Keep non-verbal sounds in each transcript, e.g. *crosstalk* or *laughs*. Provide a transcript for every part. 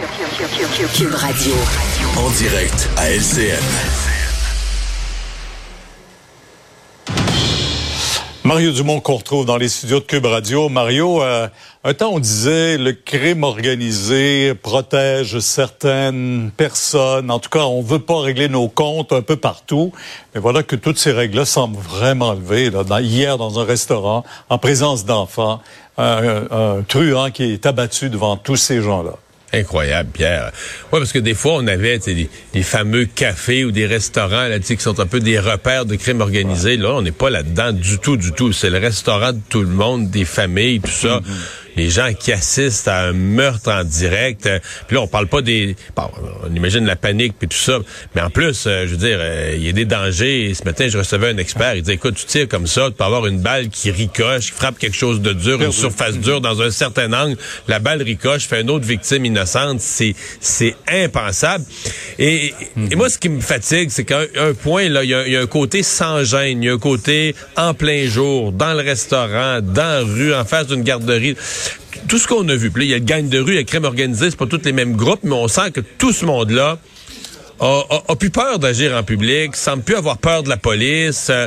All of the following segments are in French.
Cube Radio. En direct à LCN. Mario Dumont qu'on retrouve dans les studios de Cube Radio. Mario, euh, un temps on disait le crime organisé protège certaines personnes. En tout cas, on veut pas régler nos comptes un peu partout. Mais voilà que toutes ces règles-là semblent vraiment levées. Là, hier, dans un restaurant, en présence d'enfants, un, un truand qui est abattu devant tous ces gens-là. Incroyable, Pierre. Oui, parce que des fois, on avait des, fameux cafés ou des restaurants là, qui sont un peu des repères de crimes organisés. Là, on n'est pas là-dedans du tout, du tout. C'est le restaurant de tout le monde, des familles, tout ça. Mm-hmm les gens qui assistent à un meurtre en direct. Euh, puis là, on parle pas des... Bon, on imagine la panique puis tout ça. Mais en plus, euh, je veux dire, euh, il y a des dangers. ce matin, je recevais un expert. Il disait, écoute, tu tires comme ça, tu peux avoir une balle qui ricoche, qui frappe quelque chose de dur, une surface dure dans un certain angle. La balle ricoche, fait une autre victime innocente. C'est, c'est impensable. Et, et moi, ce qui me fatigue, c'est qu'un un point, là, il y, y, a un côté sans gêne. Il y a un côté en plein jour, dans le restaurant, dans la rue, en face d'une garderie tout ce qu'on a vu. Il y a le gang de rue, il y a le crime organisé, c'est pas tous les mêmes groupes, mais on sent que tout ce monde-là a, a, plus peur d'agir en public, semble plus avoir peur de la police. Euh,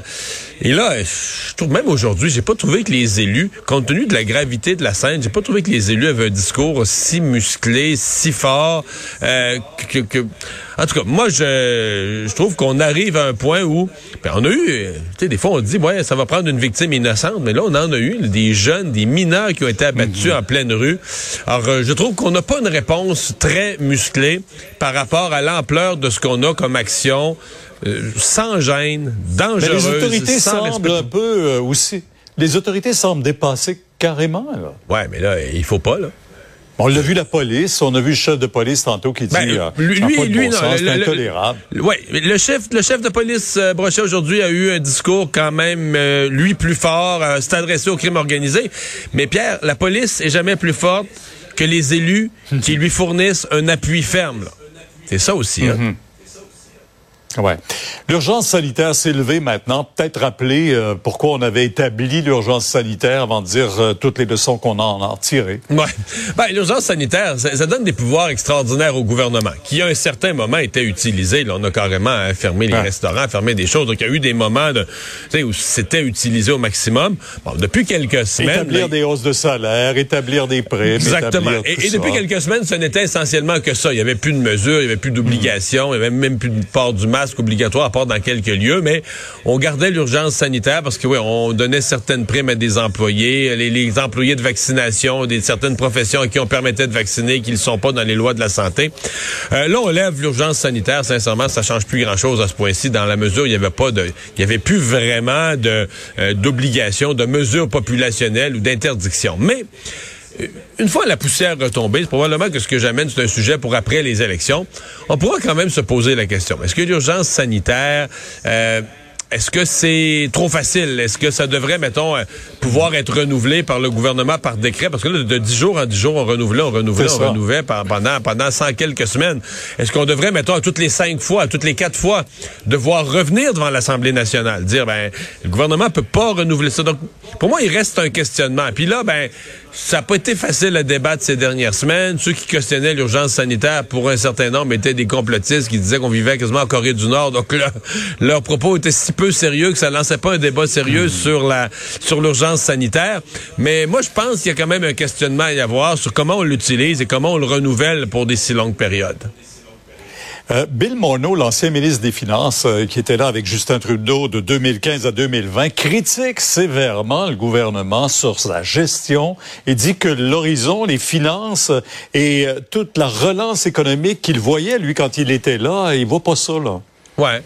et là, je trouve même aujourd'hui, j'ai pas trouvé que les élus, compte tenu de la gravité de la scène, j'ai pas trouvé que les élus avaient un discours si musclé, si fort, euh, que en tout cas, moi, je, je trouve qu'on arrive à un point où ben, on a eu, tu sais, des fois, on dit, ouais, ça va prendre une victime innocente, mais là, on en a eu des jeunes, des mineurs qui ont été abattus mhm. en pleine rue. Alors, euh, je trouve qu'on n'a pas une réponse très musclée par rapport à l'ampleur de ce qu'on a comme action, euh, sans gêne, dangereuse. Mais les autorités semblent un peu euh, aussi. Les autorités semblent dépasser carrément. Là. Ouais, mais là, il faut pas là. On l'a vu la police, on a vu le chef de police tantôt qui dit ben, euh, lui, lui, c'est intolérable. Oui, le chef, le chef de police euh, Brochet aujourd'hui a eu un discours quand même euh, lui plus fort, euh, s'est adressé au crime organisé. Mais Pierre, la police est jamais plus forte que les élus *laughs* qui lui fournissent un appui ferme. C'est ça aussi. Hein? Ouais. L'urgence sanitaire s'est levée maintenant. Peut-être rappeler euh, pourquoi on avait établi l'urgence sanitaire avant de dire euh, toutes les leçons qu'on en a tirées. Ouais. Ben, l'urgence sanitaire, ça, donne des pouvoirs extraordinaires au gouvernement, qui à un certain moment était utilisé. Là, on a carrément fermé les restaurants, fermé des choses. Donc, il y a eu des moments de, où c'était utilisé au maximum. Bon, depuis quelques semaines... Établir des hausses de salaire, établir des prêts. Exactement. Et, depuis quelques semaines, ce n'était essentiellement que ça. Il n'y avait plus de mesures, il n'y avait plus d'obligations, il n'y avait même plus de port du masque obligatoire à part dans quelques lieux, mais on gardait l'urgence sanitaire parce que oui, on donnait certaines primes à des employés, les, employés de vaccination, des certaines professions à qui on permettait de vacciner, qui ne sont pas dans les lois de la santé. Euh, là, on lève l'urgence sanitaire. Sincèrement, ça change plus grand-chose à ce point-ci, dans la mesure où il n'y avait pas de, il y avait plus vraiment de euh, d'obligation, de mesures populationnelles ou d'interdiction. Mais une fois la poussière retombée, probablement que ce que j'amène, c'est un sujet pour après les élections. On pourra quand même se poser la question. Est-ce que l'urgence sanitaire... Euh, est-ce que c'est trop facile? Est-ce que ça devrait, mettons, euh, pouvoir être renouvelé par le gouvernement par décret? Parce que là, de 10 jours en 10 jours, on renouvelait, on renouvelait, on renouvelait pendant, pendant 100 quelques semaines. Est-ce qu'on devrait, mettons, à toutes les cinq fois, à toutes les quatre fois, devoir revenir devant l'Assemblée nationale? Dire, ben, le gouvernement peut pas renouveler ça. Donc, pour moi, il reste un questionnement. Puis là, ben, ça n'a pas été facile à débattre ces dernières semaines. Ceux qui questionnaient l'urgence sanitaire pour un certain nombre étaient des complotistes qui disaient qu'on vivait quasiment en Corée du Nord. Donc leur, leur propos étaient si peu sérieux que ça lançait pas un débat sérieux sur la sur l'urgence sanitaire. Mais moi, je pense qu'il y a quand même un questionnement à y avoir sur comment on l'utilise et comment on le renouvelle pour des si longues périodes. Euh, Bill Morneau, l'ancien ministre des Finances, euh, qui était là avec Justin Trudeau de 2015 à 2020, critique sévèrement le gouvernement sur sa gestion et dit que l'horizon, les finances et euh, toute la relance économique qu'il voyait, lui, quand il était là, il voit pas ça. Ouais.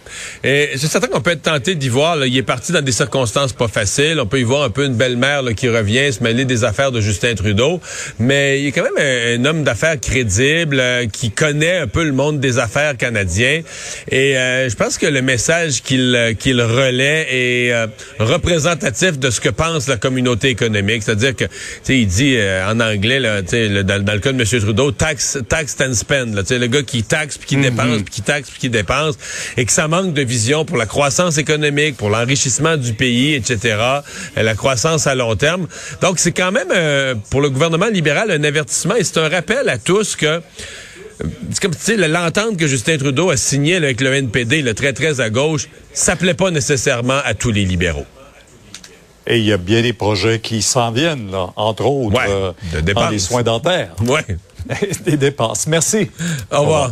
Et c'est certain qu'on peut être tenté d'y voir. Là, il est parti dans des circonstances pas faciles. On peut y voir un peu une belle-mère qui revient se mêler des affaires de Justin Trudeau. Mais il est quand même un, homme d'affaires crédible euh, qui connaît un peu le monde des affaires canadien. Et euh, je pense que le message qu'il euh, qu'il relaie est représentatif de ce que pense la communauté économique. C'est-à-dire que, tu sais, il dit en anglais, là, le, dans, dans, le cas de M. Trudeau, tax, tax and spend. Là, le gars qui taxe puis qui mm-hmm. dépense puis qui taxe puis qui dépense et que ça manque de vision pour la croissance économique, pour l'enrichissement du pays, etc., la croissance à long terme. Donc, c'est quand même, euh, pour le gouvernement libéral, un avertissement et c'est un rappel à tous que c'est comme, tu sais, l'entente que Justin Trudeau a signée avec le NPD, le très, très à gauche, ça plaît pas nécessairement à tous les libéraux. Et il y a bien des projets qui s'en viennent, là, entre autres, ouais, euh, de dépenses. des soins dentaires. Ouais. *laughs* des dépenses. Merci. Au revoir.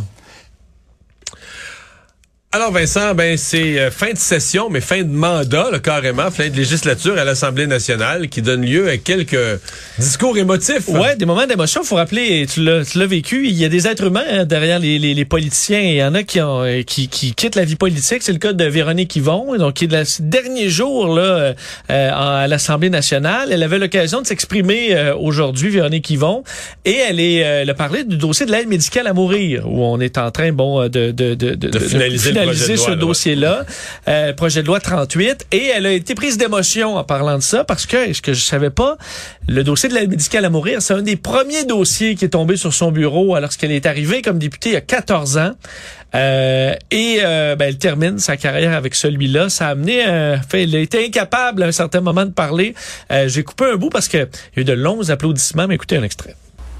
Alors Vincent, ben c'est euh, fin de session, mais fin de mandat, là, carrément, fin de législature à l'Assemblée nationale, qui donne lieu à quelques discours émotifs. Ouais, des moments d'émotion. Faut rappeler, tu l'as, vécu. Il y a des êtres humains hein, derrière les, les, les, politiciens. Il y en a qui, ont, euh, qui, qui quittent la vie politique. C'est le cas de Véronique Yvon, donc qui est de la, dernier jour là euh, à l'Assemblée nationale. Elle avait l'occasion de s'exprimer aujourd'hui, Véronique Yvon, et elle est, elle a parlé du dossier de l'aide médicale à mourir, où on est en train, bon, de de de, de, de finaliser, de finaliser ce dossier-là, euh, projet de loi 38, et elle a été prise d'émotion en parlant de ça parce que ce que je savais pas, le dossier de l'aide médicale à mourir, c'est un des premiers dossiers qui est tombé sur son bureau lorsqu'elle est arrivée comme députée il y a 14 ans. Euh, et euh, ben, elle termine sa carrière avec celui-là. Ça a amené, euh, fait, elle a été incapable à un certain moment de parler. J'ai coupé un bout parce que il y a eu de longs applaudissements, mais écoutez un extrait.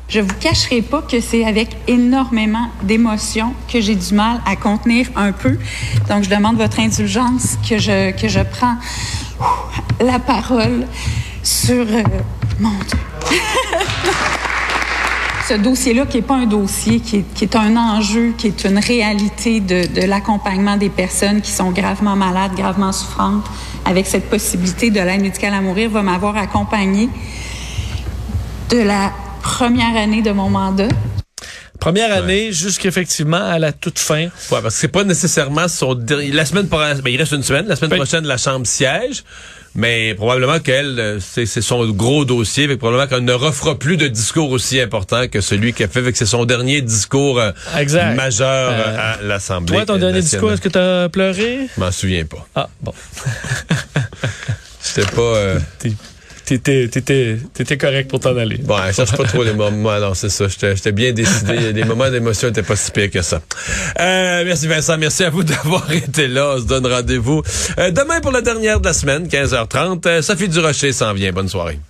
Je vous cacherai pas que c'est avec énormément d'émotion que j'ai du mal à contenir un peu. Donc, je demande votre indulgence que je, que prends la parole sur euh, mon Dieu. *laughs* Ce dossier-là, qui n'est pas un dossier, qui est, un enjeu, qui est une réalité de, de l'accompagnement des personnes qui sont gravement malades, gravement souffrantes, avec cette possibilité de l'aide médicale à mourir, va m'avoir accompagné de la première année de mon mandat. Première année, ouais. jusqu'effectivement à la toute fin. Ouais, parce que c'est pas nécessairement son la semaine ben, il reste une semaine, la semaine oui. prochaine la chambre siège, mais probablement qu'elle c'est son gros dossier, mais probablement qu'elle ne refera plus de discours aussi important que celui qu'elle fait avec c'est son dernier discours exact. majeur euh, à l'Assemblée. Toi ton dernier discours, est-ce que tu as pleuré? Je m'en souviens pas. Ah bon. *laughs* C'était pas euh... T'étais, t'étais, t'étais correct pour t'en aller. Bon, je cherche pas trop les moments. Non, c'est ça. J'étais bien décidé. *laughs* Les moments d'émotion étaient pas si pires que ça. Euh, merci Vincent. Merci à vous d'avoir *laughs* été là. On se donne rendez-vous euh, demain pour la dernière de la semaine, 15h30. Euh, Sophie Durocher s'en vient. Bonne soirée.